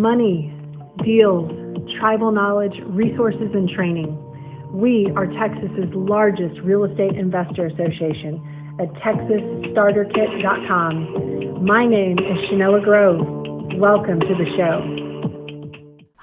money, deals, tribal knowledge, resources, and training. We are Texas's largest real estate investor association at texasstarterkit.com. My name is Shanoa Grove. Welcome to the show.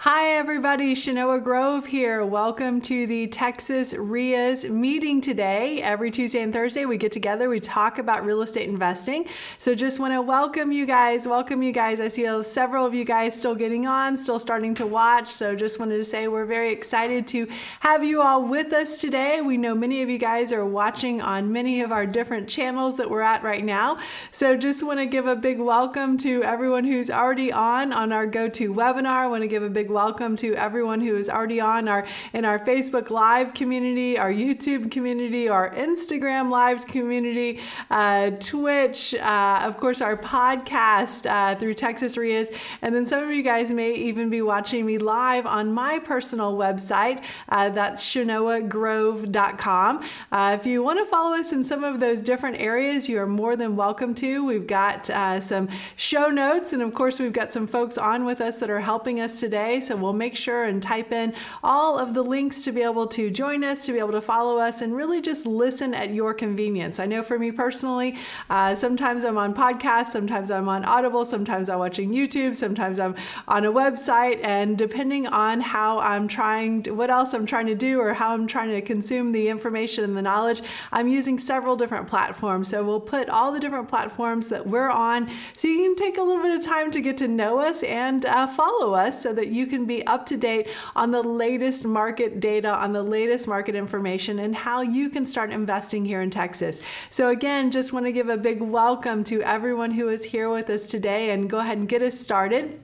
Hi, everybody. Shanoa Grove here. Welcome to the Texas REIAs meeting today. Every Tuesday and Thursday, we get together, we talk about real estate investing. So, just want to welcome you guys. Welcome you guys. I see several of you guys still getting on, still starting to watch. So, just wanted to say we're very excited to have you all with us today. We know many of you guys are watching on many of our different channels that we're at right now. So, just want to give a big welcome to everyone who's already on on our go to webinar. Want to give a big welcome to everyone who is already on our in our Facebook Live community, our YouTube community, our Instagram Live community, uh, Twitch, uh, of course, our podcast uh, through Texas REIAs, and then some of you guys may even be watching me live on my personal website. Uh, that's shanoagrove.com. Uh, if you want to follow us in some of those different areas, you are more than welcome to. We've got uh, some show notes, and of course, we've got some folks on with us that are helping us today. So we'll make sure and type in all of the links to be able to join us, to be able to follow us, and really just listen at your convenience. I know for me personally, uh, sometimes I'm on podcasts, sometimes I'm on Audible, sometimes I'm watching YouTube, sometimes I'm on a website, and depending on how I'm trying, to, what else I'm trying to do, or how I'm trying to consume the information and the knowledge, I'm using several different platforms. So we'll put all the different platforms that we're on so you can take a little bit of time to get to know us and uh, follow us so that you can be up to date on the latest market data, on the latest market information, and how you can start investing here in Texas. So, again, just want to give a big welcome to everyone who is here with us today and go ahead and get us started.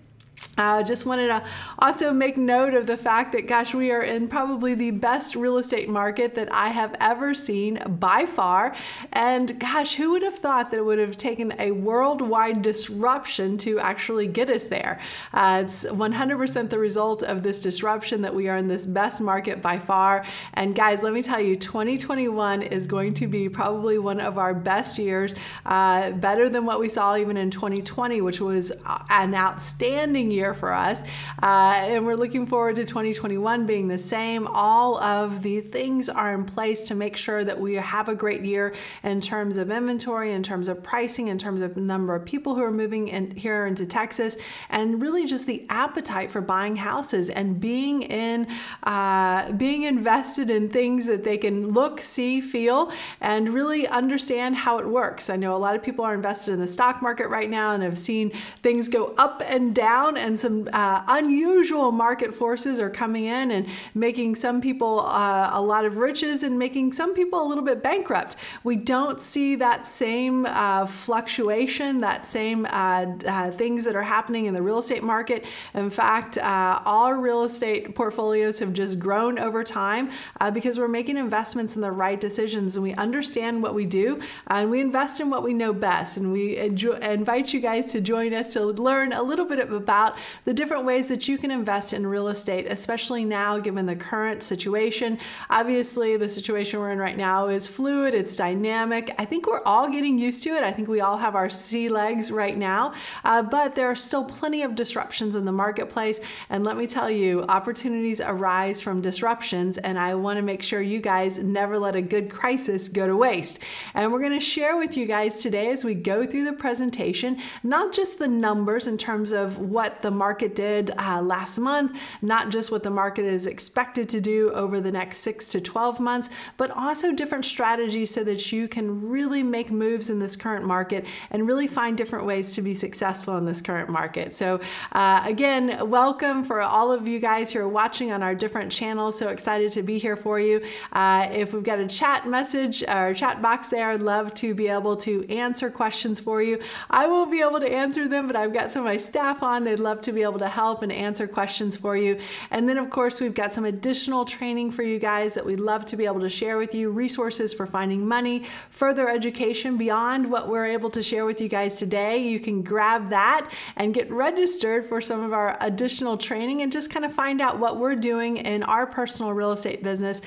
I uh, just wanted to also make note of the fact that, gosh, we are in probably the best real estate market that I have ever seen by far. And gosh, who would have thought that it would have taken a worldwide disruption to actually get us there? Uh, it's 100% the result of this disruption that we are in this best market by far. And guys, let me tell you, 2021 is going to be probably one of our best years, uh, better than what we saw even in 2020, which was an outstanding year year for us. Uh, and we're looking forward to 2021 being the same. All of the things are in place to make sure that we have a great year in terms of inventory, in terms of pricing, in terms of number of people who are moving in here into Texas, and really just the appetite for buying houses and being in uh, being invested in things that they can look, see, feel, and really understand how it works. I know a lot of people are invested in the stock market right now and have seen things go up and down and some uh, unusual market forces are coming in and making some people uh, a lot of riches and making some people a little bit bankrupt. We don't see that same uh, fluctuation, that same uh, uh, things that are happening in the real estate market. In fact, uh, all real estate portfolios have just grown over time because we're making investments in the right decisions and we understand what we do and we invest in what we know best. And we enjoy, invite you guys to join us to learn a little bit about the different ways that you can invest in real estate, especially now given the current situation. Obviously, the situation we're in right now is fluid, it's dynamic. I think we're all getting used to it. I think we all have our sea legs right now, uh, but there are still plenty of disruptions in the marketplace. And let me tell you, opportunities arise from disruptions, and I want to make sure you guys never let a good crisis go to waste. And we're going to share with you guys today as we go through the presentation, not just the numbers in terms of what the the market did uh, last month, not just what the market is expected to do over the next six to 12 months, but also different strategies so that you can really make moves in this current market and really find different ways to be successful in this current market. So, uh, again, welcome for all of you guys who are watching on our different channels. So excited to be here for you. Uh, if we've got a chat message or chat box there, I'd love to be able to answer questions for you. I won't be able to answer them, but I've got some of my staff on. They'd love love to be able to help and answer questions for you. And then, of course, we've got some additional training for you guys that we'd love to be able to share with you resources for finding money, further education beyond what we're able to share with you guys today. You can grab that and get registered for some of our additional training and just kind of find out what we're doing in our personal real estate business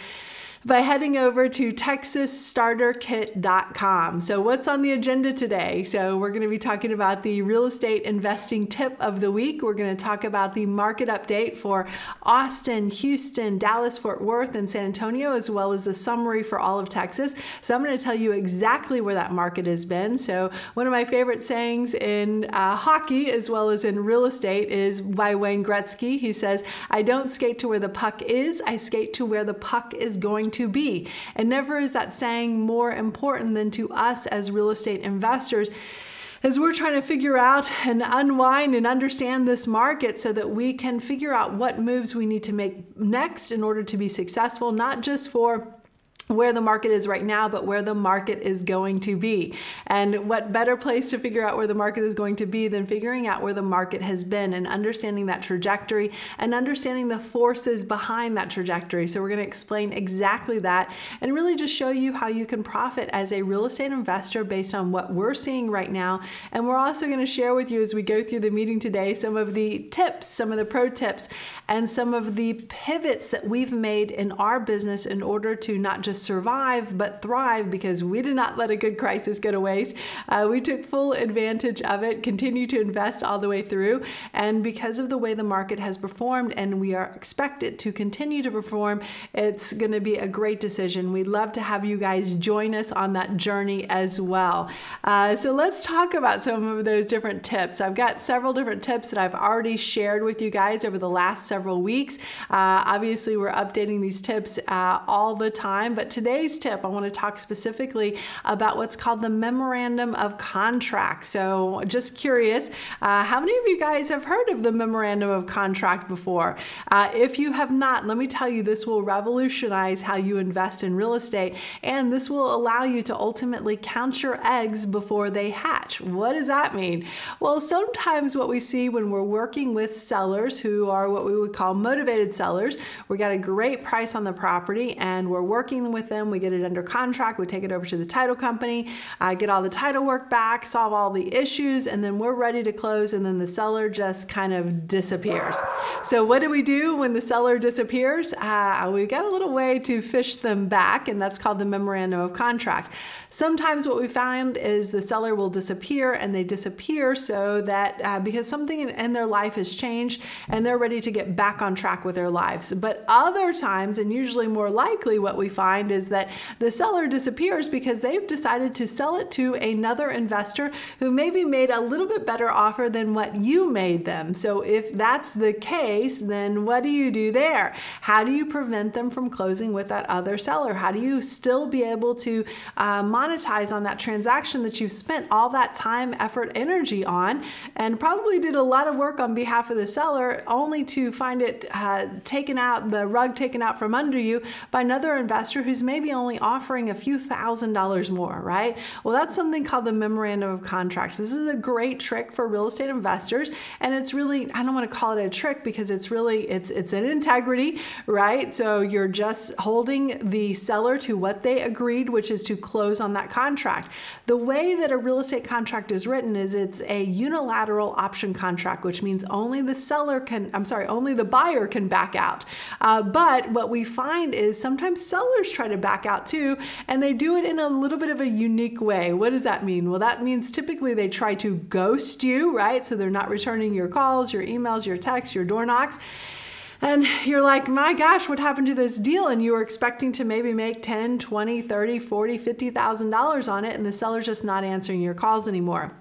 by heading over to texasstarterkit.com. So, what's on the agenda today? So, we're going to be talking about the real estate investing tip of the week. We're going to talk about the market update for Austin, Houston, Dallas, Fort Worth, and San Antonio, as well as a summary for all of Texas. So, I'm going to tell you exactly where that market has been. So, one of my favorite sayings in uh, hockey as well as in real estate is by Wayne Gretzky. He says, I don't skate to where the puck is, I skate to where the puck is going to be. And never is that saying more important than to us as real estate investors as we're trying to figure out and unwind and understand this market so that we can figure out what moves we need to make next in order to be successful, not just for where the market is right now, but where the market is going to be. And what better place to figure out where the market is going to be than figuring out where the market has been and understanding that trajectory and understanding the forces behind that trajectory. So, we're going to explain exactly that and really just show you how you can profit as a real estate investor based on what we're seeing right now. And we're also going to share with you as we go through the meeting today some of the tips, some of the pro tips, and some of the pivots that we've made in our business in order to not just survive but thrive because we did not let a good crisis go to waste. Uh, we took full advantage of it, continue to invest all the way through, and because of the way the market has performed and we are expected to continue to perform, it's going to be a great decision. We'd love to have you guys join us on that journey as well. Uh, so let's talk about some of those different tips. I've got several different tips that I've already shared with you guys over the last several weeks. Uh, obviously, we're updating these tips uh, all the time, but today's tip, I want to talk specifically about what's called the Memorandum of Contract. So, just curious, uh, how many of you guys have heard of the Memorandum of Contract before? Uh, if you have not, let me tell you, this will revolutionize how you invest in real estate, and this will allow you to ultimately count your eggs before they hatch. What does that mean? Well, sometimes what we see when we're working with sellers who are what we would call motivated sellers, we got a great price on the property and we're working with them. We get it under contract. We take it over to the title company, uh, get all the title work back, solve all the issues, and then we're ready to close. And then the seller just kind of disappears. So, what do we do when the seller disappears? Uh, we got a little way to fish them back, and that's called the memorandum of contract. Sometimes what we find is the seller will disappear, and they disappear so that uh, because something in, in their life has changed and they're ready to get back on track with their lives. But other times, and usually more likely, what we find is that the seller disappears because they've decided to sell it to another investor who maybe made a little bit better offer than what you made them. So if that's the case, then what do you do there? How do you prevent them from closing with that other seller? How do you still be able to uh, monetize on that transaction that you've spent all that time, effort, energy on, and probably did a lot of work on behalf of the seller only to find it uh, taken out, the rug taken out from under you by another investor who's maybe only offering a few thousand dollars more, right? Well, that's something called the memorandum of contracts. This is a great trick for real estate investors, and it's really I don't want to call it a trick because it's really it's it's an integrity, right? So you're just holding the seller to what they agreed, which is to close on that contract. The way that a real estate contract is written is it's a unilateral option contract, which means only the seller can, I'm sorry, only the buyer can back out. Uh, but what we find is sometimes sellers try to back out too, and they do it in a little bit of a unique way. What does that mean? Well, that means typically they try to ghost you, right? So they're not returning your calls, your emails, your texts, your door knocks. And you're like, my gosh, what happened to this deal? And you were expecting to maybe make 10, 20, 30, 40, $50,000 on it, and the seller's just not answering your calls anymore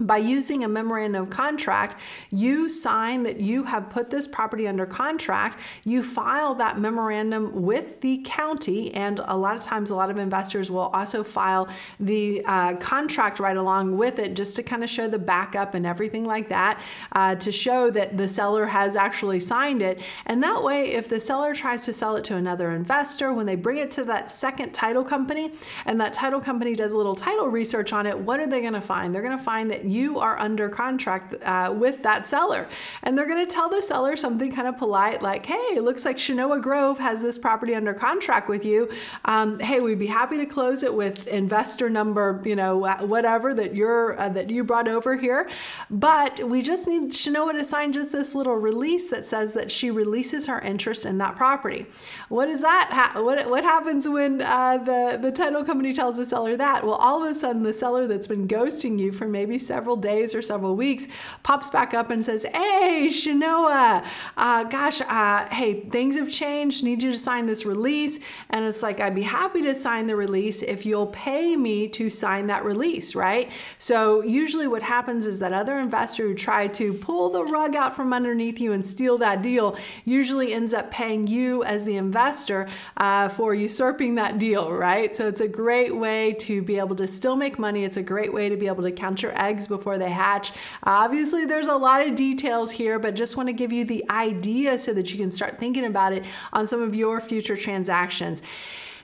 by using a memorandum of contract, you sign that you have put this property under contract. You file that memorandum with the county, and a lot of times, a lot of investors will also file the uh, contract right along with it just to kind of show the backup and everything like that uh, to show that the seller has actually signed it. And that way, if the seller tries to sell it to another investor, when they bring it to that second title company and that title company does a little title research on it, what are they going to find? They're going to find that you are under contract uh, with that seller. And they're going to tell the seller something kind of polite, like, hey, looks like Chenoa Grove has this property under contract with you. Um, hey, we'd be happy to close it with investor number, you know, whatever that you're uh, that you brought over here. But we just need Chenoa to sign just this little release that says that she releases her interest in that property. What is that? Ha- what, what happens when uh, the, the title company tells the seller that? Well, all of a sudden, the seller that's been ghosting you for maybe several days or several weeks pops back up and says, Hey, Chenoa, uh, gosh, uh, hey, things have changed. Need you to sign this release. And it's like, I'd be happy to sign the release if you'll pay me to sign that release, right? So, usually, what happens is that other investor who tried to pull the rug out from underneath you and steal that deal usually ends up paying you as the investor uh, for usurping that deal, right? So, it's a great way to be able to still make money. It's a great way to be able to count your eggs before they hatch. obviously, there's a lot of details here, but just want to give you the idea so that you can start thinking about it on some of your future transactions.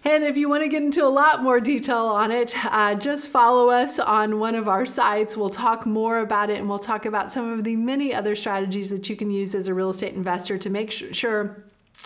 And if you want to get into a lot more detail on it, uh, just follow us on one of our sites. We'll talk more about it and we'll talk about some of the many other strategies that you can use as a real estate investor to make sure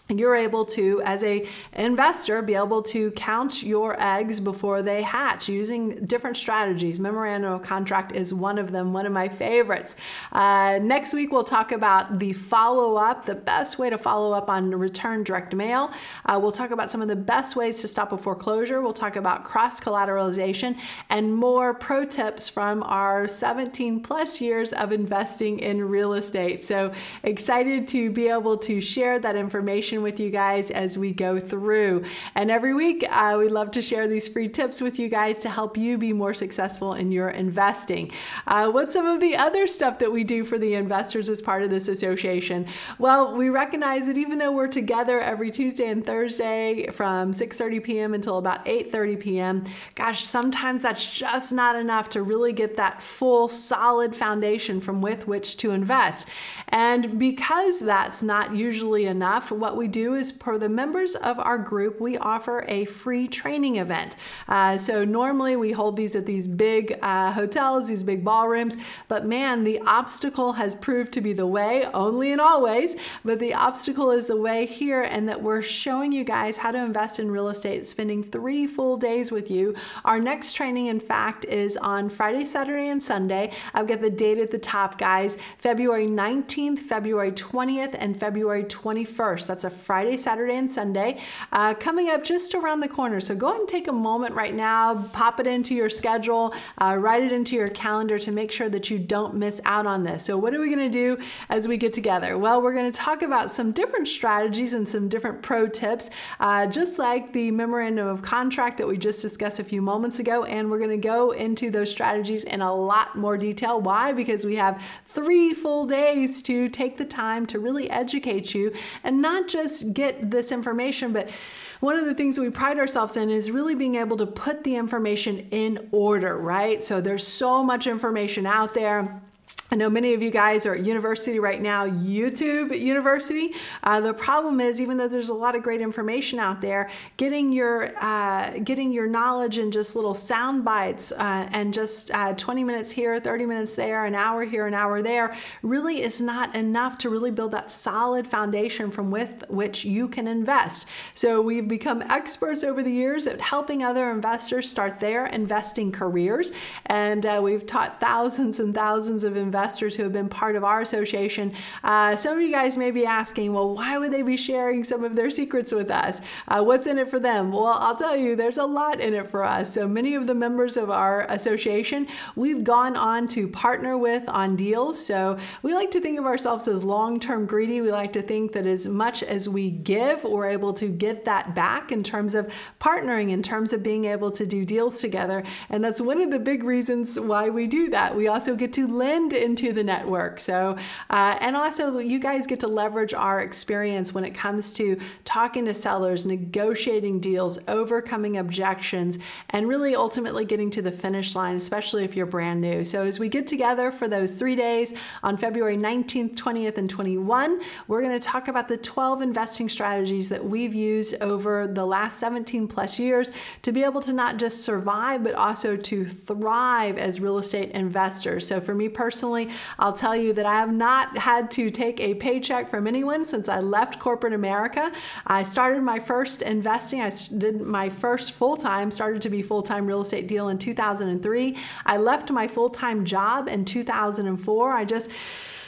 you're able to as a investor be able to count your eggs before they hatch using different strategies. Memorandum of contract is one of them one of my favorites. Uh, next week we'll talk about the follow-up the best way to follow up on return direct mail. Uh, we'll talk about some of the best ways to stop a foreclosure. We'll talk about cross collateralization and more pro tips from our 17 plus years of investing in real estate. So excited to be able to share that information with you guys as we go through. And every week, uh, we love to share these free tips with you guys to help you be more successful in your investing. Uh, what's some of the other stuff that we do for the investors as part of this association? Well, we recognize that even though we're together every Tuesday and Thursday from 6:30 p.m. until about 8:30 p.m., gosh, sometimes that's just not enough to really get that full, solid foundation from with which to invest. And because that's not usually enough, what we do is for the members of our group, we offer a free training event. Uh, so normally we hold these at these big uh, hotels, these big ballrooms, but man, the obstacle has proved to be the way, only and always, but the obstacle is the way here, and that we're showing you guys how to invest in real estate, spending three full days with you. Our next training, in fact, is on Friday, Saturday, and Sunday. I've got the date at the top, guys February 19th, February 20th, and February 21st. That's a Friday, Saturday, and Sunday uh, coming up just around the corner. So go ahead and take a moment right now, pop it into your schedule, uh, write it into your calendar to make sure that you don't miss out on this. So, what are we going to do as we get together? Well, we're going to talk about some different strategies and some different pro tips, uh, just like the memorandum of contract that we just discussed a few moments ago. And we're going to go into those strategies in a lot more detail. Why? Because we have three full days to take the time to really educate you and not just get this information, but one of the things that we pride ourselves in is really being able to put the information in order, right? So there's so much information out there I know many of you guys are at university right now, YouTube University. Uh, the problem is, even though there's a lot of great information out there, getting your uh, getting your knowledge in just little sound bites uh, and just uh, 20 minutes here, 30 minutes there, an hour here, an hour there, really is not enough to really build that solid foundation from with which you can invest. So we've become experts over the years at helping other investors start their investing careers, and uh, we've taught thousands and thousands of investors investors who have been part of our association. Uh, some of you guys may be asking, well, why would they be sharing some of their secrets with us? Uh, what's in it for them? Well, I'll tell you, there's a lot in it for us. So many of the members of our association, we've gone on to partner with on deals. So we like to think of ourselves as long term greedy. We like to think that as much as we give, we're able to get that back in terms of partnering, in terms of being able to do deals together. And that's one of the big reasons why we do that. We also get to lend into the network. So, uh, and also you guys get to leverage our experience when it comes to talking to sellers, negotiating deals, overcoming objections, and really ultimately getting to the finish line, especially if you're brand new. So, as we get together for those three days on February 19th, 20th, and 21, we're going to talk about the 12 investing strategies that we've used over the last 17 plus years to be able to not just survive, but also to thrive as real estate investors. So, for me personally, I'll tell you that I have not had to take a paycheck from anyone since I left corporate America. I started my first investing, I did my first full time, started to be full time real estate deal in 2003. I left my full time job in 2004. I just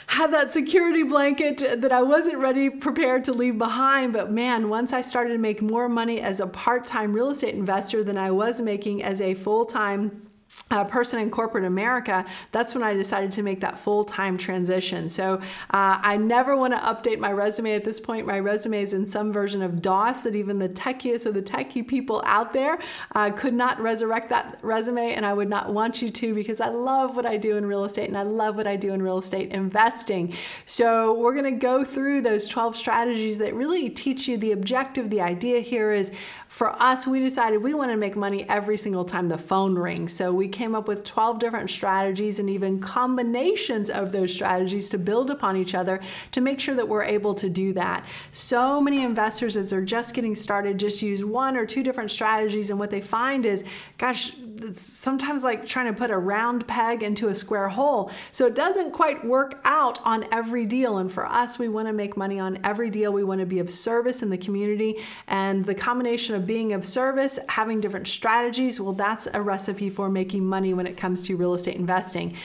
had that security blanket that I wasn't ready, prepared to leave behind. But man, once I started to make more money as a part time real estate investor than I was making as a full time uh, person in corporate America, that's when I decided to make that full time transition. So uh, I never want to update my resume at this point. My resume is in some version of DOS that even the techiest of the techie people out there uh, could not resurrect that resume, and I would not want you to because I love what I do in real estate and I love what I do in real estate investing. So we're going to go through those 12 strategies that really teach you the objective. The idea here is for us, we decided we want to make money every single time the phone rings. So we came up with 12 different strategies and even combinations of those strategies to build upon each other to make sure that we're able to do that. So many investors, as they're just getting started, just use one or two different strategies, and what they find is, gosh, it's sometimes like trying to put a round peg into a square hole. So it doesn't quite work out on every deal. And for us, we want to make money on every deal. We want to be of service in the community. And the combination of being of service, having different strategies, well, that's a recipe for making money when it comes to real estate investing.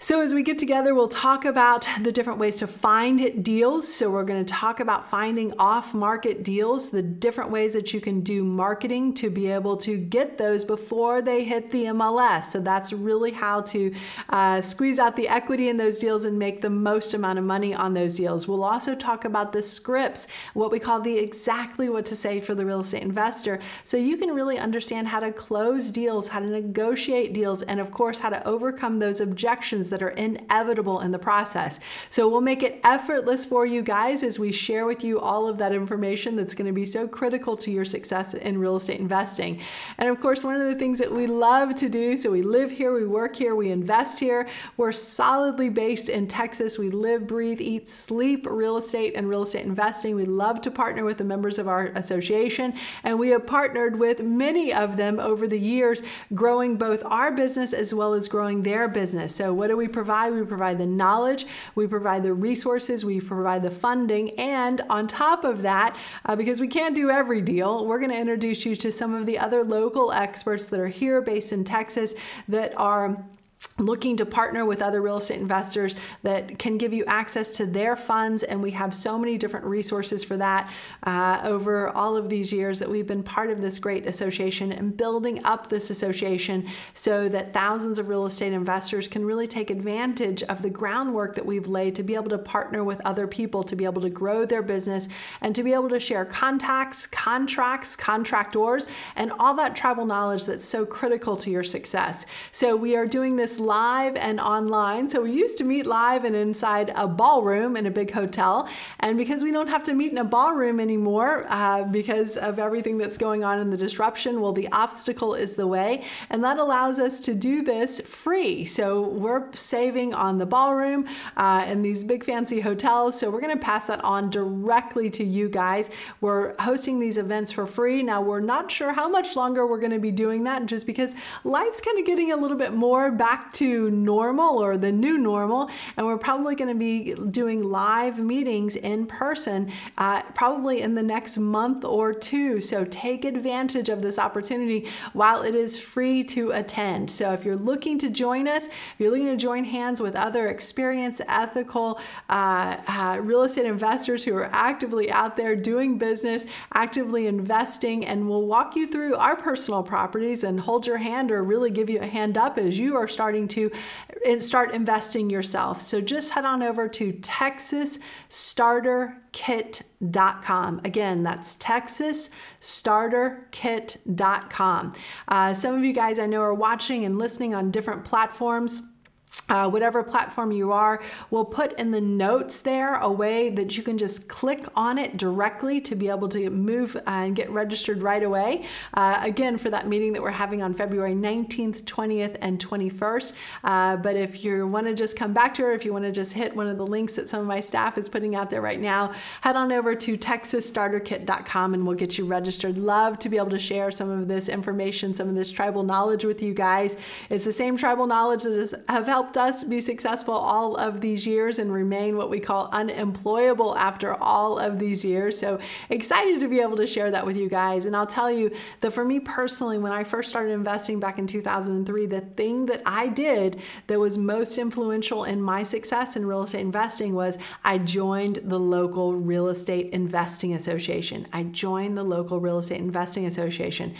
So, as we get together, we'll talk about the different ways to find deals. So, we're going to talk about finding off market deals, the different ways that you can do marketing to be able to get those before they hit the MLS. So, that's really how to uh, squeeze out the equity in those deals and make the most amount of money on those deals. We'll also talk about the scripts, what we call the exactly what to say for the real estate investor. So, you can really understand how to close deals, how to negotiate deals, and of course, how to overcome those objections that are inevitable in the process. So we'll make it effortless for you guys as we share with you all of that information that's going to be so critical to your success in real estate investing. And of course, one of the things that we love to do so we live here, we work here, we invest here. We're solidly based in Texas. We live, breathe, eat, sleep real estate and real estate investing. We love to partner with the members of our association, and we have partnered with many of them over the years, growing both our business as well as growing their business. So, what do we we provide? We provide the knowledge, we provide the resources, we provide the funding, and on top of that, uh, because we can't do every deal, we're going to introduce you to some of the other local experts that are here based in Texas that are looking to partner with other real estate investors that can give you access to their funds and we have so many different resources for that uh, over all of these years that we've been part of this great association and building up this association so that thousands of real estate investors can really take advantage of the groundwork that we've laid to be able to partner with other people to be able to grow their business and to be able to share contacts contracts contractors and all that tribal knowledge that's so critical to your success. So we are doing this live and online. So we used to meet live and inside a ballroom in a big hotel. And because we don't have to meet in a ballroom anymore uh, because of everything that's going on in the disruption, well, the obstacle is the way. And that allows us to do this free. So we're saving on the ballroom uh, and these big fancy hotels. So we're going to pass that on directly to you guys. We're hosting these events for free. Now, we're not sure how much longer we're going to be doing that just because life's kind of getting a little bit more back to normal or the new normal, and we're probably going to be doing live meetings in person uh, probably in the next month or two. So take advantage of this opportunity while it is free to attend. So if you're looking to join us, if you're looking to join hands with other experienced, ethical uh, uh, real estate investors who are actively out there doing business, actively investing, and we'll walk you through our personal properties and hold your hand or really give you a hand up as you are starting starting to start investing yourself. So just head on over to texasstarterkit.com. Again, that's texasstarterkit.com. Uh, some of you guys I know are watching and listening on different platforms. Uh, whatever platform you are, we'll put in the notes there a way that you can just click on it directly to be able to move and get registered right away. Uh, again, for that meeting that we're having on February 19th, 20th, and 21st. Uh, but if you want to just come back to her, if you want to just hit one of the links that some of my staff is putting out there right now, head on over to texasstarterkit.com and we'll get you registered. Love to be able to share some of this information, some of this tribal knowledge with you guys. It's the same tribal knowledge that has helped helped us be successful all of these years and remain what we call unemployable after all of these years. So excited to be able to share that with you guys. And I'll tell you that for me personally, when I first started investing back in 2003, the thing that I did that was most influential in my success in real estate investing was I joined the local real estate investing association. I joined the local real estate investing association.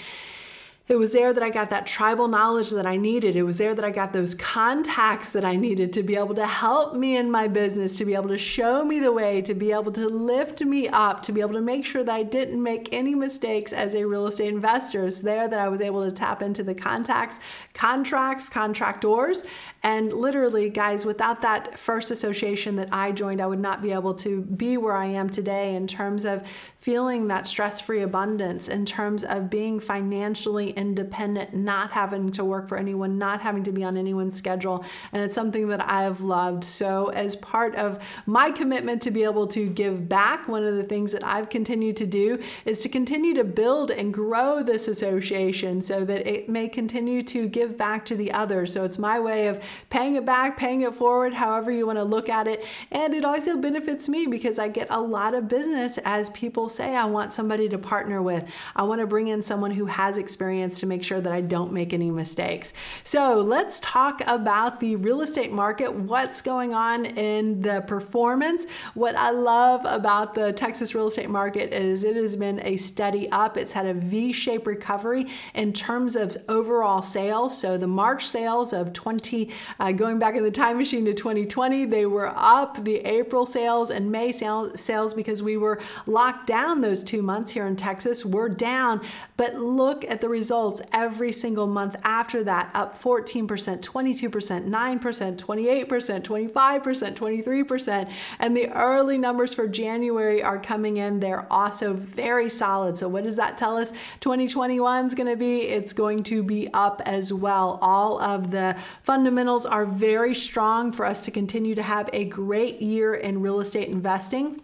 It was there that I got that tribal knowledge that I needed. It was there that I got those contacts that I needed to be able to help me in my business, to be able to show me the way, to be able to lift me up, to be able to make sure that I didn't make any mistakes as a real estate investor. It's there that I was able to tap into the contacts, contracts, contractors. And literally, guys, without that first association that I joined, I would not be able to be where I am today in terms of feeling that stress free abundance, in terms of being financially independent, not having to work for anyone, not having to be on anyone's schedule. And it's something that I have loved. So, as part of my commitment to be able to give back, one of the things that I've continued to do is to continue to build and grow this association so that it may continue to give back to the others. So, it's my way of paying it back, paying it forward, however you want to look at it. And it also benefits me because I get a lot of business as people say, I want somebody to partner with. I want to bring in someone who has experience to make sure that I don't make any mistakes. So let's talk about the real estate market, what's going on in the performance. What I love about the Texas real estate market is it has been a steady up. It's had a V shaped recovery in terms of overall sales. So the March sales of 20, uh, going back in the time machine to 2020, they were up. The April sales and May sales because we were locked down down those two months here in Texas. We're down, but look at the results every single month after that up 14%, 22%, 9%, 28%, 25%, 23%. And the early numbers for January are coming in. They're also very solid. So, what does that tell us 2021 is going to be? It's going to be up as well. All of the fundamentals are very strong for us to continue to have a great year in real estate investing.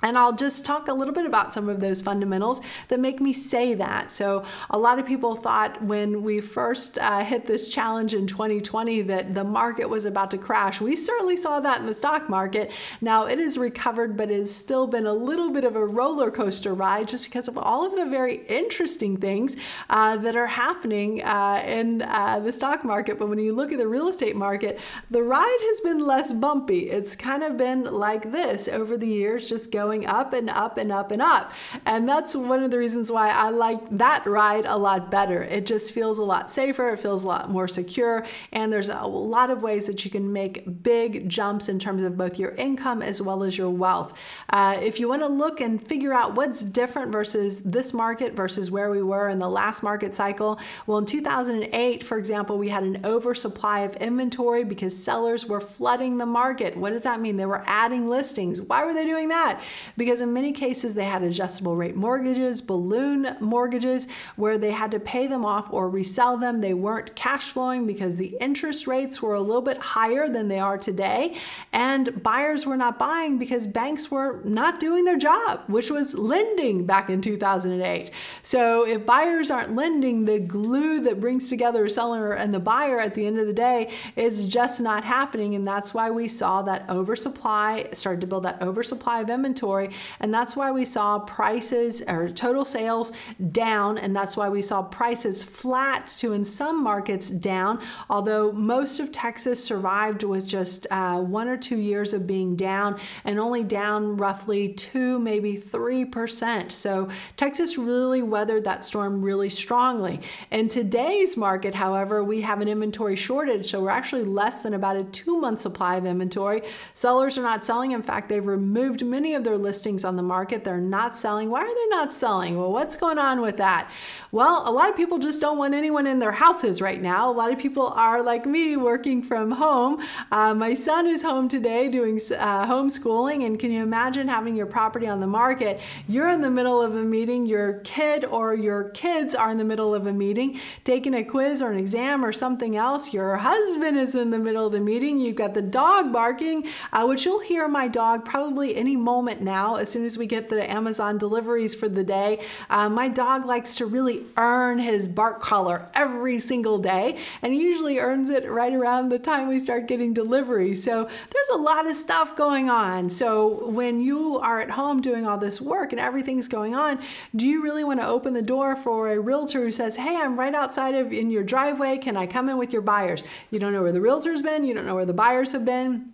And I'll just talk a little bit about some of those fundamentals that make me say that. So, a lot of people thought when we first uh, hit this challenge in 2020 that the market was about to crash. We certainly saw that in the stock market. Now, it has recovered, but it has still been a little bit of a roller coaster ride just because of all of the very interesting things uh, that are happening uh, in uh, the stock market. But when you look at the real estate market, the ride has been less bumpy. It's kind of been like this over the years, just going up and up and up and up. And that's one of the reasons why I like that ride a lot better. It just feels a lot safer, it feels a lot more secure, and there's a lot of ways that you can make big jumps in terms of both your income as well as your wealth. Uh, if you want to look and figure out what's different versus this market versus where we were in the last market cycle, well, in 2008, for example, we had an oversupply of inventory because sellers were flooding the market. What does that mean? They were adding listings. Why were they doing that? Because in many cases they had adjustable rate mortgages, balloon mortgages, where they had to pay them off or resell them. They weren't cash flowing because the interest rates were a little bit higher than they are today. And buyers were not buying because banks were not doing their job, which was lending back in 2008. So if buyers aren't lending, the glue that brings together a seller and the buyer at the end of the day is just not happening. And that's why we saw that oversupply, started to build that oversupply of inventory inventory. And that's why we saw prices or total sales down. And that's why we saw prices flat to in some markets down. Although most of Texas survived with just uh, one or two years of being down and only down roughly two, maybe 3%. So Texas really weathered that storm really strongly. In today's market, however, we have an inventory shortage. So we're actually less than about a two month supply of inventory. Sellers are not selling. In fact, they've removed many of their listings on the market. They're not selling. Why are they not selling? Well, what's going on with that? Well, a lot of people just don't want anyone in their houses right now. A lot of people are like me working from home. Uh, my son is home today doing uh, homeschooling, and can you imagine having your property on the market? You're in the middle of a meeting, your kid or your kids are in the middle of a meeting, taking a quiz or an exam or something else. Your husband is in the middle of the meeting. You've got the dog barking, uh, which you'll hear my dog probably any moment now as soon as we get the Amazon deliveries for the day. Uh, my dog likes to really earn his bark collar every single day, and usually earns it right around the time we start getting deliveries. So there's a lot of stuff going on. So when you are at home doing all this work and everything's going on, do you really want to open the door for a realtor who says, Hey, I'm right outside of in your driveway. Can I come in with your buyers? You don't know where the realtor's been, you don't know where the buyers have been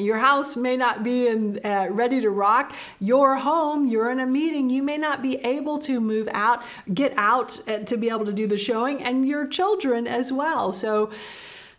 your house may not be in, uh, ready to rock. Your home, you're in a meeting, you may not be able to move out, get out uh, to be able to do the showing, and your children as well. So,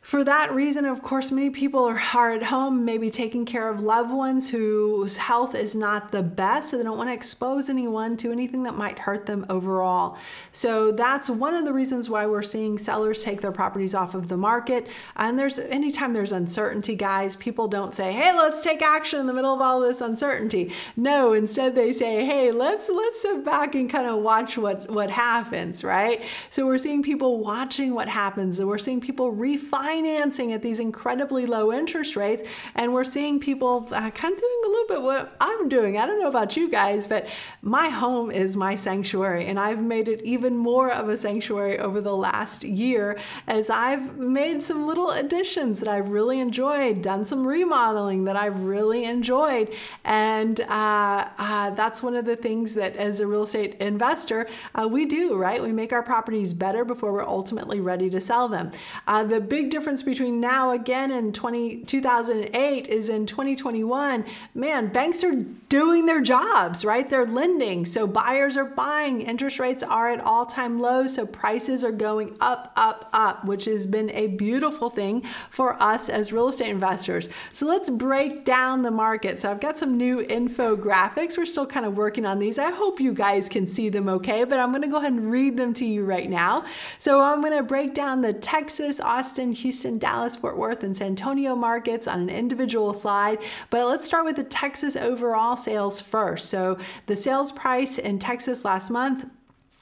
for that reason, of course, many people are, at home, maybe taking care of loved ones whose health is not the best, so they don't want to expose anyone to anything that might hurt them overall. So that's one of the reasons why we're seeing sellers take their properties off of the market. And there's anytime there's uncertainty, guys, people don't say, "Hey, let's take action in the middle of all this uncertainty." No, instead they say, "Hey, let's let's sit back and kind of watch what what happens." Right? So we're seeing people watching what happens, and we're seeing people refine financing at these incredibly low interest rates. And we're seeing people uh, kind of doing a little bit what I'm doing. I don't know about you guys, but my home is my sanctuary. And I've made it even more of a sanctuary over the last year as I've made some little additions that I've really enjoyed, done some remodeling that I've really enjoyed. And uh, uh, that's one of the things that as a real estate investor, uh, we do, right? We make our properties better before we're ultimately ready to sell them. Uh, the big difference difference between now again and 20, 2008 is in 2021, man, banks are doing their jobs, right? They're lending. So buyers are buying. Interest rates are at all time lows. So prices are going up, up, up, which has been a beautiful thing for us as real estate investors. So let's break down the market. So I've got some new infographics. We're still kind of working on these. I hope you guys can see them okay, but I'm going to go ahead and read them to you right now. So I'm going to break down the Texas, Austin, Houston, Houston, Dallas, Fort Worth, and San Antonio markets on an individual slide. But let's start with the Texas overall sales first. So the sales price in Texas last month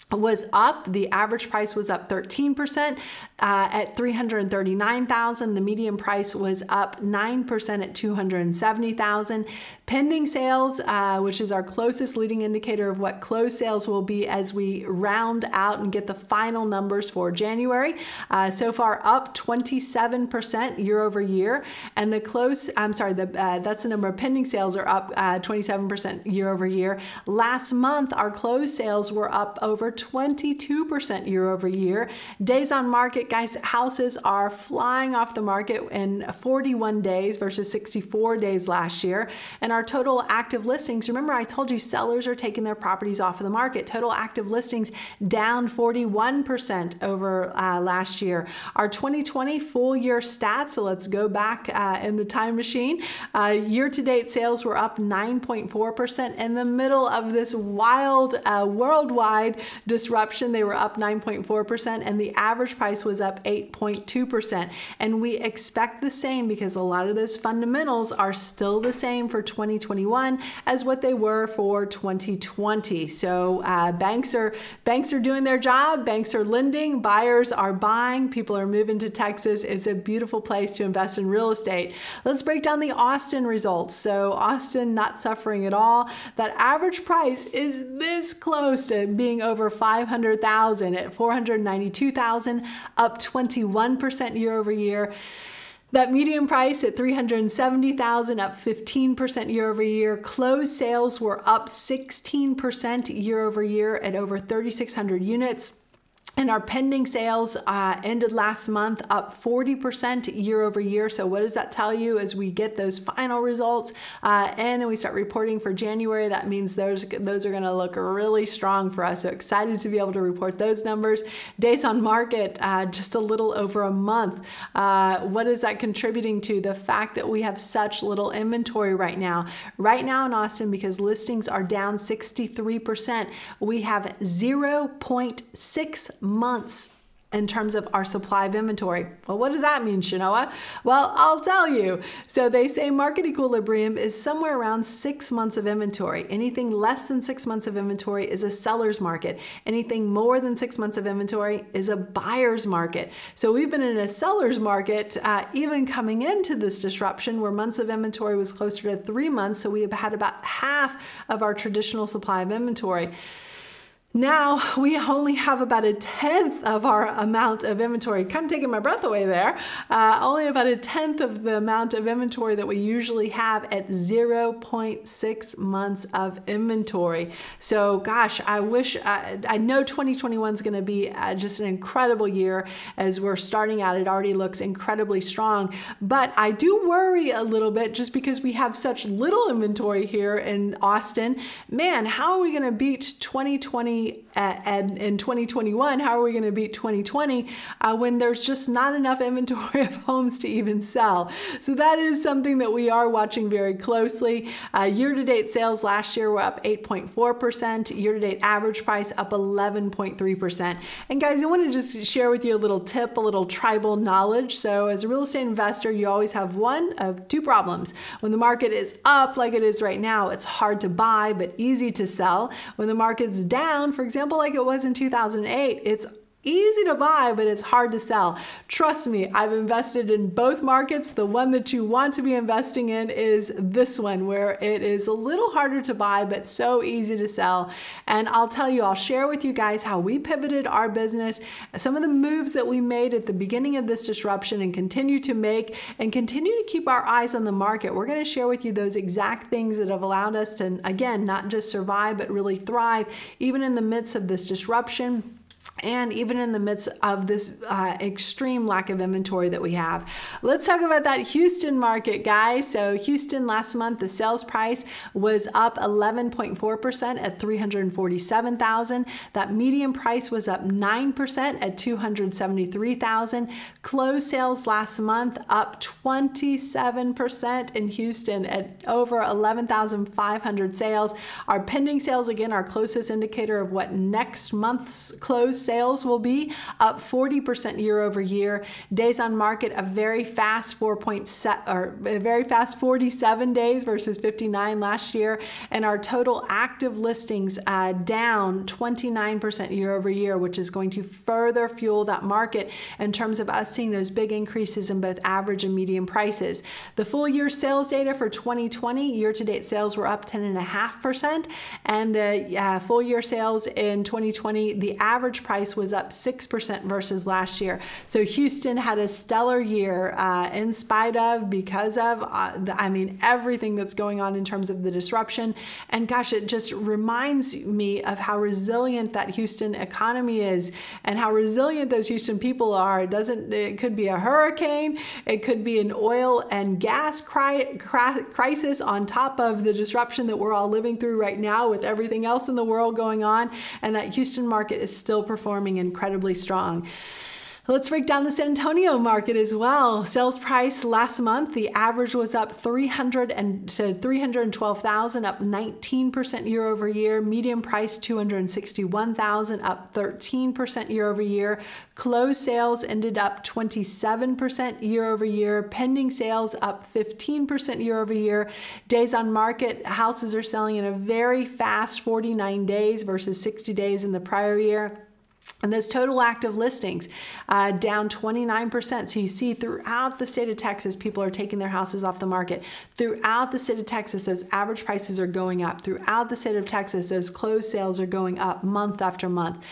was up. The average price was up 13% uh, at 339,000. The median price was up 9% at 270,000. Pending sales, uh, which is our closest leading indicator of what closed sales will be as we round out and get the final numbers for January. Uh, so far, up 27% year over year, and the close. I'm sorry, the, uh, that's the number of pending sales are up 27% uh, year over year. Last month, our closed sales were up over 22% year over year. Days on market, guys, houses are flying off the market in 41 days versus 64 days last year. And our total active listings, remember I told you sellers are taking their properties off of the market. Total active listings down 41% over uh, last year. Our 2020 full year stats, so let's go back uh, in the time machine. Uh, year to date sales were up 9.4% in the middle of this wild uh, worldwide disruption, they were up 9.4%, and the average price was up 8.2%. And we expect the same because a lot of those fundamentals are still the same for 2021 as what they were for 2020. So uh, banks are banks are doing their job. Banks are lending. Buyers are buying. People are moving to Texas. It's a beautiful place to invest in real estate. Let's break down the Austin results. So Austin not suffering at all. That average price is this close to being over 500,000 at 492,000, up 21% year over year. That median price at 370,000 up 15% year over year. Closed sales were up 16% year over year at over 3600 units. And our pending sales uh, ended last month up 40% year over year. So, what does that tell you as we get those final results uh, and we start reporting for January? That means those, those are going to look really strong for us. So, excited to be able to report those numbers. Days on market, uh, just a little over a month. Uh, what is that contributing to? The fact that we have such little inventory right now. Right now in Austin, because listings are down 63%, we have 0.6 months in terms of our supply of inventory. Well, what does that mean, Shanoa? Well, I'll tell you. So they say market equilibrium is somewhere around six months of inventory. Anything less than six months of inventory is a seller's market. Anything more than six months of inventory is a buyer's market. So we've been in a seller's market uh, even coming into this disruption where months of inventory was closer to three months. So we have had about half of our traditional supply of inventory. Now we only have about a tenth of our amount of inventory. Kind of taking my breath away there. Uh, only about a tenth of the amount of inventory that we usually have at 0.6 months of inventory. So, gosh, I wish I, I know 2021 is going to be uh, just an incredible year as we're starting out. It already looks incredibly strong, but I do worry a little bit just because we have such little inventory here in Austin. Man, how are we going to beat 2020? And in 2021, how are we going to beat 2020 uh, when there's just not enough inventory of homes to even sell? So that is something that we are watching very closely. Uh, year to date sales last year were up 8.4%, year to date average price up 11.3%. And guys, I want to just share with you a little tip, a little tribal knowledge. So, as a real estate investor, you always have one of two problems. When the market is up like it is right now, it's hard to buy but easy to sell. When the market's down, for example, like it was in 2008, it's easy to buy, but it's hard to sell. Trust me, I've invested in both markets. The one that you want to be investing in is this one, where it is a little harder to buy, but so easy to sell. And I'll tell you, I'll share with you guys how we pivoted our business, some of the moves that we made at the beginning of this disruption and continue to make, and continue to keep our eyes on the market. We're going to share with you those exact things that have allowed us to, again, not just survive, but really thrive, even in the midst of this disruption and even in the midst of this uh, extreme lack of inventory that we have. Let's talk about that Houston market, guys. So, Houston last month, the sales price was up 11.4% at 347,000. That median price was up 9% at 273,000. Closed sales last month up 27% in Houston at over 11,500 sales. Our pending sales, again, our closest indicator of what next month's closed sales will be up 40% year over year. Days on market a very fast 4.7 or a very fast 47 days versus 59 last year, and our total active listings uh, down 29% year over year, which is going to further fuel that market in terms of us seeing those big increases in both average and median prices. The full year sales data for 2020 year to date sales were up 10.5%, and the uh, full year sales in 2020 the average price price was up 6% versus last year. So Houston had a stellar year uh, in spite of, because of, uh, the, I mean, everything that's going on in terms of the disruption. And gosh, it just reminds me of how resilient that Houston economy is and how resilient those Houston people are. It doesn't, it could be a hurricane, it could be an oil and gas cri- cri- crisis on top of the disruption that we're all living through right now with everything else in the world going on. And that Houston market is still performing performing incredibly strong. Let's break down the San Antonio market as well. Sales price last month, the average was up 300 and to 312,000, up 19% year over year. Median price 261,000, up 13% year over year. Closed sales ended up 27% year over year. Pending sales up 15% year over year. Days on market, houses are selling in a very fast 49 days versus 60 days in the prior year. And those total active listings uh, down 29%. So you see throughout the state of Texas, people are taking their houses off the market. Throughout the state of Texas, those average prices are going up. Throughout the state of Texas, those closed sales are going up month after month.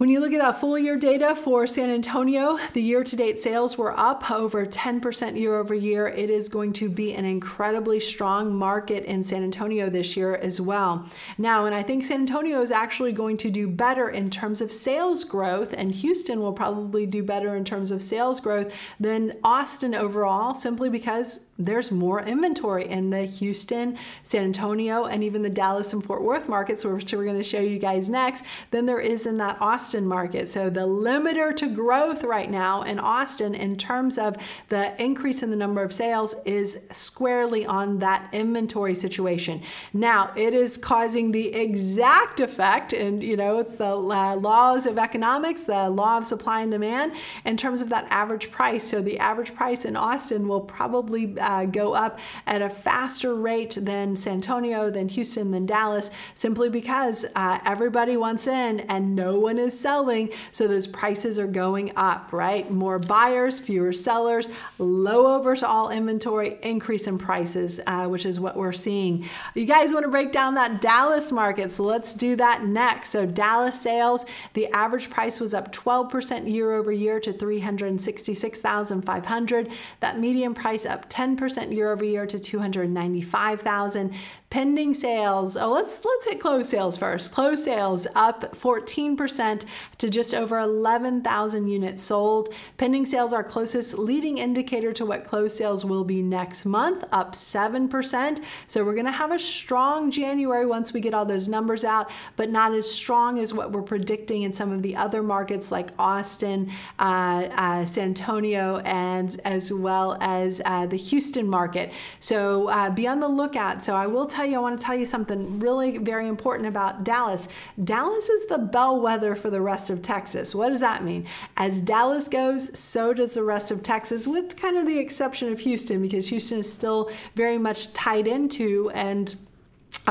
When you look at that full year data for San Antonio, the year to date sales were up over 10% year over year. It is going to be an incredibly strong market in San Antonio this year as well. Now, and I think San Antonio is actually going to do better in terms of sales growth, and Houston will probably do better in terms of sales growth than Austin overall, simply because there's more inventory in the Houston, San Antonio, and even the Dallas and Fort Worth markets, which we're going to show you guys next, than there is in that Austin market. So the limiter to growth right now in Austin, in terms of the increase in the number of sales, is squarely on that inventory situation. Now, it is causing the exact effect, and you know, it's the uh, laws of economics, the law of supply and demand, in terms of that average price. So the average price in Austin will probably uh, uh, go up at a faster rate than San Antonio, than Houston, than Dallas, simply because uh, everybody wants in and no one is selling. So those prices are going up, right? More buyers, fewer sellers, low overall inventory, increase in prices, uh, which is what we're seeing. You guys want to break down that Dallas market, so let's do that next. So Dallas sales, the average price was up 12% year over year to 366,500. That median price up 10 10% year over year to 295,000. Pending sales, oh, let's let's hit closed sales first. Closed sales up 14% to just over 11,000 units sold. Pending sales are closest leading indicator to what closed sales will be next month, up 7%. So we're going to have a strong January once we get all those numbers out, but not as strong as what we're predicting in some of the other markets like Austin, uh, uh, San Antonio, and as well as uh, the Houston market. So uh, be on the lookout. So I will tell tell you, I want to tell you something really very important about Dallas. Dallas is the bellwether for the rest of Texas. What does that mean? As Dallas goes, so does the rest of Texas, with kind of the exception of Houston, because Houston is still very much tied into and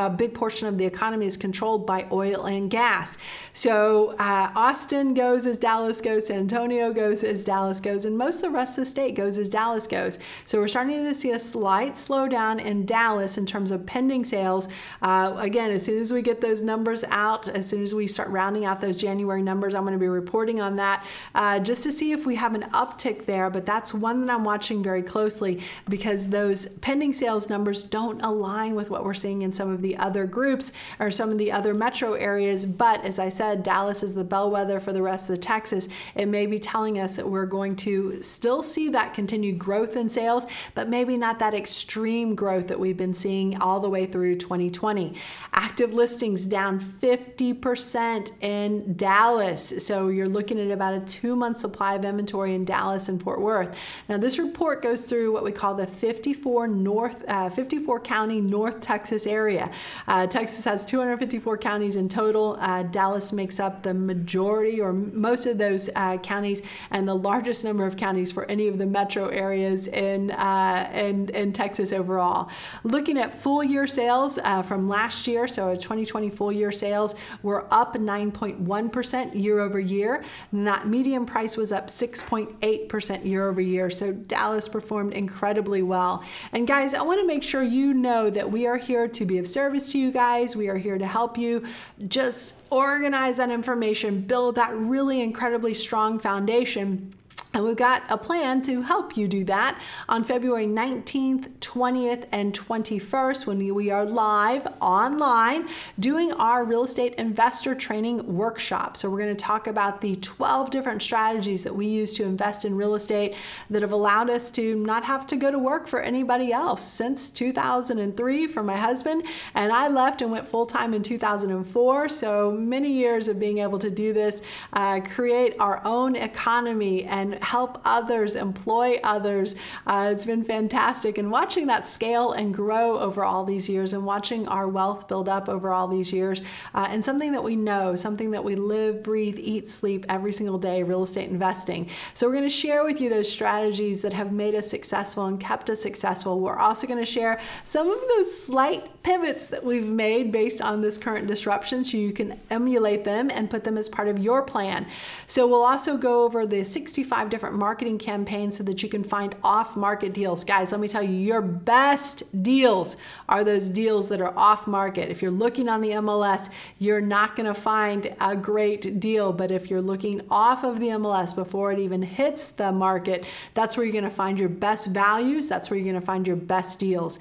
a big portion of the economy is controlled by oil and gas. So uh, Austin goes as Dallas goes, San Antonio goes as Dallas goes, and most of the rest of the state goes as Dallas goes. So we're starting to see a slight slowdown in Dallas in terms of pending sales. Uh, again, as soon as we get those numbers out, as soon as we start rounding out those January numbers, I'm going to be reporting on that uh, just to see if we have an uptick there. But that's one that I'm watching very closely because those pending sales numbers don't align with what we're seeing in some of the other groups or some of the other metro areas. But as I said, Dallas is the bellwether for the rest of Texas. It may be telling us that we're going to still see that continued growth in sales, but maybe not that extreme growth that we've been seeing all the way through 2020. Active listings down 50% in Dallas. So you're looking at about a two month supply of inventory in Dallas and Fort Worth. Now, this report goes through what we call the 54 North, uh, 54 county North Texas area Uh, Texas has 254 counties in total. Uh, Dallas makes up the majority or most of those uh, counties and the largest number of counties for any of the metro areas in, uh, in, in Texas overall. Looking at full year sales uh, from last year, so 2020 full year sales were up 9.1% year over year. And that median price was up 6.8% year over year. So Dallas performed incredibly well. And guys, I want to make sure you know that we are here to be of service to you guys. We are here to help you just organize that information, build that really incredibly strong foundation and we've got a plan to help you do that on February 19th, 20th, and 21st when we are live online doing our real estate investor training workshop. So, we're going to talk about the 12 different strategies that we use to invest in real estate that have allowed us to not have to go to work for anybody else since 2003 for my husband. And I left and went full time in 2004. So, many years of being able to do this, uh, create our own economy and help others, employ others. Uh, it's been fantastic. And watching that scale and grow over all these years and watching our wealth build up over all these years, uh, and something that we know, something that we live, breathe, eat, sleep every single day real estate investing. So, we're going to share with you those strategies that have made us successful and kept us successful. We're also going to share some of those slight pivots that we've made based on this current disruption so you can emulate them and put them as part of your plan. So, we'll also go over the 65 different marketing campaigns so that you can find off market deals. Guys, let me tell you, your best deals are those deals that are off market. If you're looking on the MLS, you're not going to find a great deal. But if you're looking off of the MLS before it even hits the market, that's where you're going to find your best values. That's where you're going to find your best deals.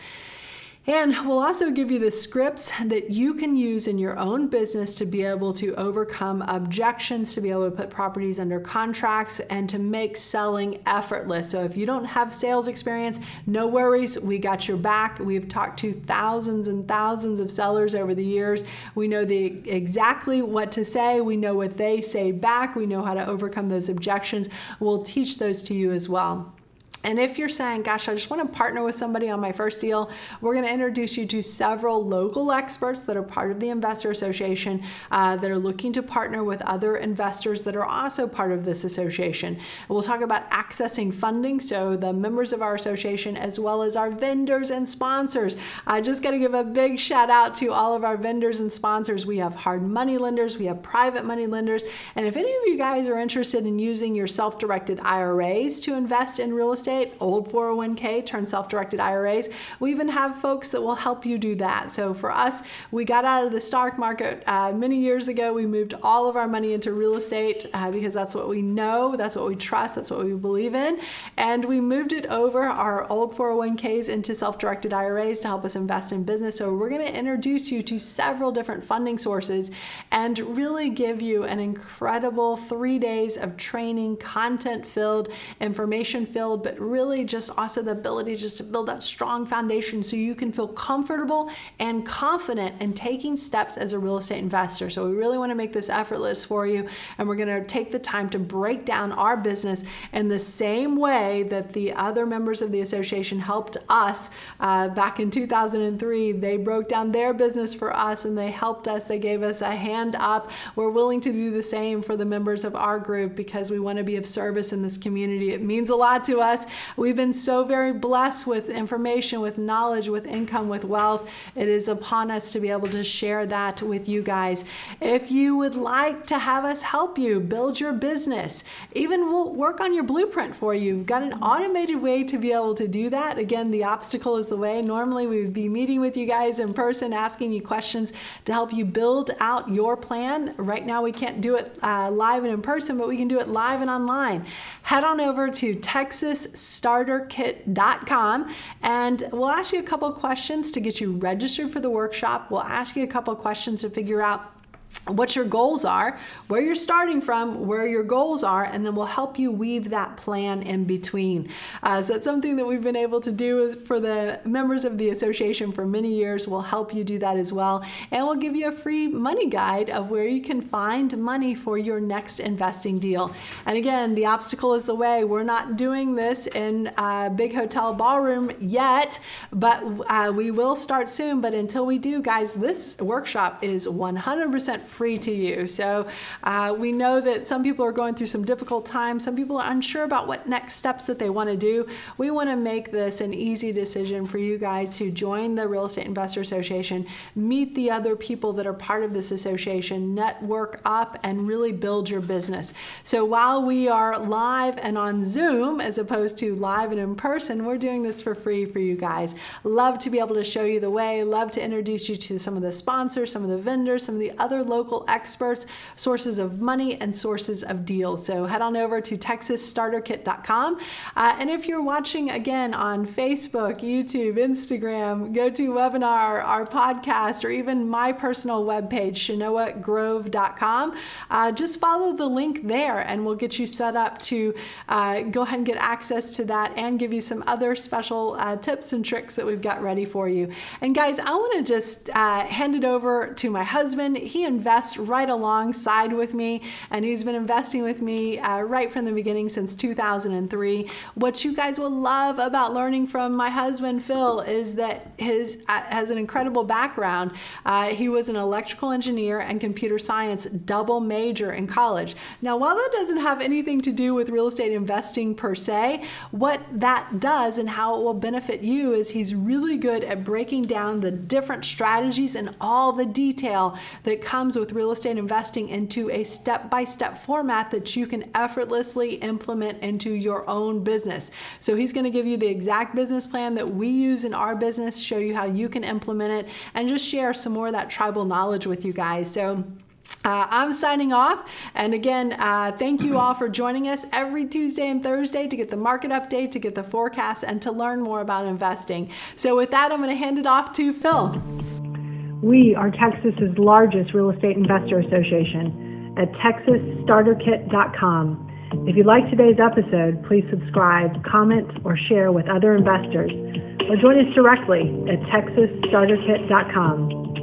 And we'll also give you the scripts that you can use in your own business to be able to overcome objections, to be able to put properties under contracts, and to make selling effortless. So if you don't have sales experience, no worries, we got your back. We've talked to thousands and thousands of sellers over the years. We know the exactly what to say, we know what they say back, we know how to overcome those objections. We'll teach those to you as well. And if you're saying, gosh, I just want to partner with somebody on my first deal, we're going to introduce you to several local experts that are part of the Investor Association uh, that are looking to partner with other investors that are also part of this association. And We'll talk about accessing funding, so the members of our association, as well as our vendors and sponsors. I just got to give a big shout out to all of our vendors and sponsors. We have hard money lenders, we have private money lenders, and if any of you guys are interested in using your self directed IRAs to invest in real estate, estate, old 401k, turn self directed IRAs. We even have folks that will help you do that. So for us, we got out of the stock market uh, many years ago. We moved all of our money into real estate uh, because that's what we know, that's what we trust, that's what we believe in. And we moved it over our old 401ks into self directed IRAs to help us invest in business. So we're going to introduce you to several different funding sources and really give you an incredible three days of training, content filled, information filled, but really just also the ability just to build that strong foundation so you can feel comfortable and confident in taking steps as a real estate investor. So we really want to make this effortless for you, and we're going to take the time to break down our business in the same way that the other members of the association helped us uh, back in 2003. They broke down their business for us and they helped us. They gave us a hand up. We're willing to do the same for the members of our group because we want to be of service in this community. It means a lot to us We've been so very blessed with information, with knowledge, with income, with wealth. It is upon us to be able to share that with you guys. If you would like to have us help you build your business, even we'll work on your blueprint for you. We've got an automated way to be able to do that. Again, the obstacle is the way. Normally, we would be meeting with you guys in person, asking you questions to help you build out your plan. Right now, we can't do it uh, live and in person, but we can do it live and online. Head on over to Texas starterkit.com and we'll ask you a couple questions to get you registered for the workshop. We'll ask you a couple questions to figure out what your goals are, where you're starting from, where your goals are, and then we'll help you weave that plan in between. Uh, so it's something that we've been able to do for the members of the association for many years. We'll help you do that as well. And we'll give you a free money guide of where you can find money for your next investing deal. And again, the obstacle is the way. We're not doing this in a big hotel ballroom yet, but uh, we will start soon. But until we do, guys, this workshop is 100% free to you. So uh, we know that some people are going through some difficult times. Some people are unsure about what next steps that they want to do. We want to make this an easy decision for you guys to join the Real Estate Investor Association, meet the other people that are part of this association, network up, and really build your business. So while we are live and on Zoom as opposed to live and in person, we're doing this for free for you guys. Love to be able to show you the way, love to introduce you to some of the sponsors, some of the vendors, some of the other local experts, sources of money, and sources of deals. So head on over to texasstarterkit.com. Uh, and if you're watching again on Facebook, YouTube, Instagram, GoToWebinar, our podcast, or even my personal webpage, shanoagrove.com, uh, just follow the link there and we'll get you set up to uh, go ahead and get access to that and give you some other special uh, tips and tricks that we've got ready for you. And guys, I want to just uh, hand it over to my husband. He invests right alongside with me, and he's been investing with me uh, right from the beginning since 2003. What you guys will love about learning from my husband Phil is that his uh, has an incredible background. Uh, he was an electrical engineer and computer science double major in college. Now, while that doesn't have anything to do with real estate investing per se, what that does and how it will benefit you is he's really good at breaking down the different strategies and all the detail that comes comes with real estate investing into a step by step format that you can effortlessly implement into your own business. So he's going to give you the exact business plan that we use in our business, show you how you can implement it, and just share some more of that tribal knowledge with you guys. So, uh, I'm signing off. And again, uh, thank you all for joining us every Tuesday and Thursday to get the market update, to get the forecast, and to learn more about investing. So, with that, I'm going to hand it off to Phil. We are Texas's largest real estate investor association at texasstarterkit.com. If you like today's episode, please subscribe, comment, or share with other investors, or join us directly at texasstarterkit.com.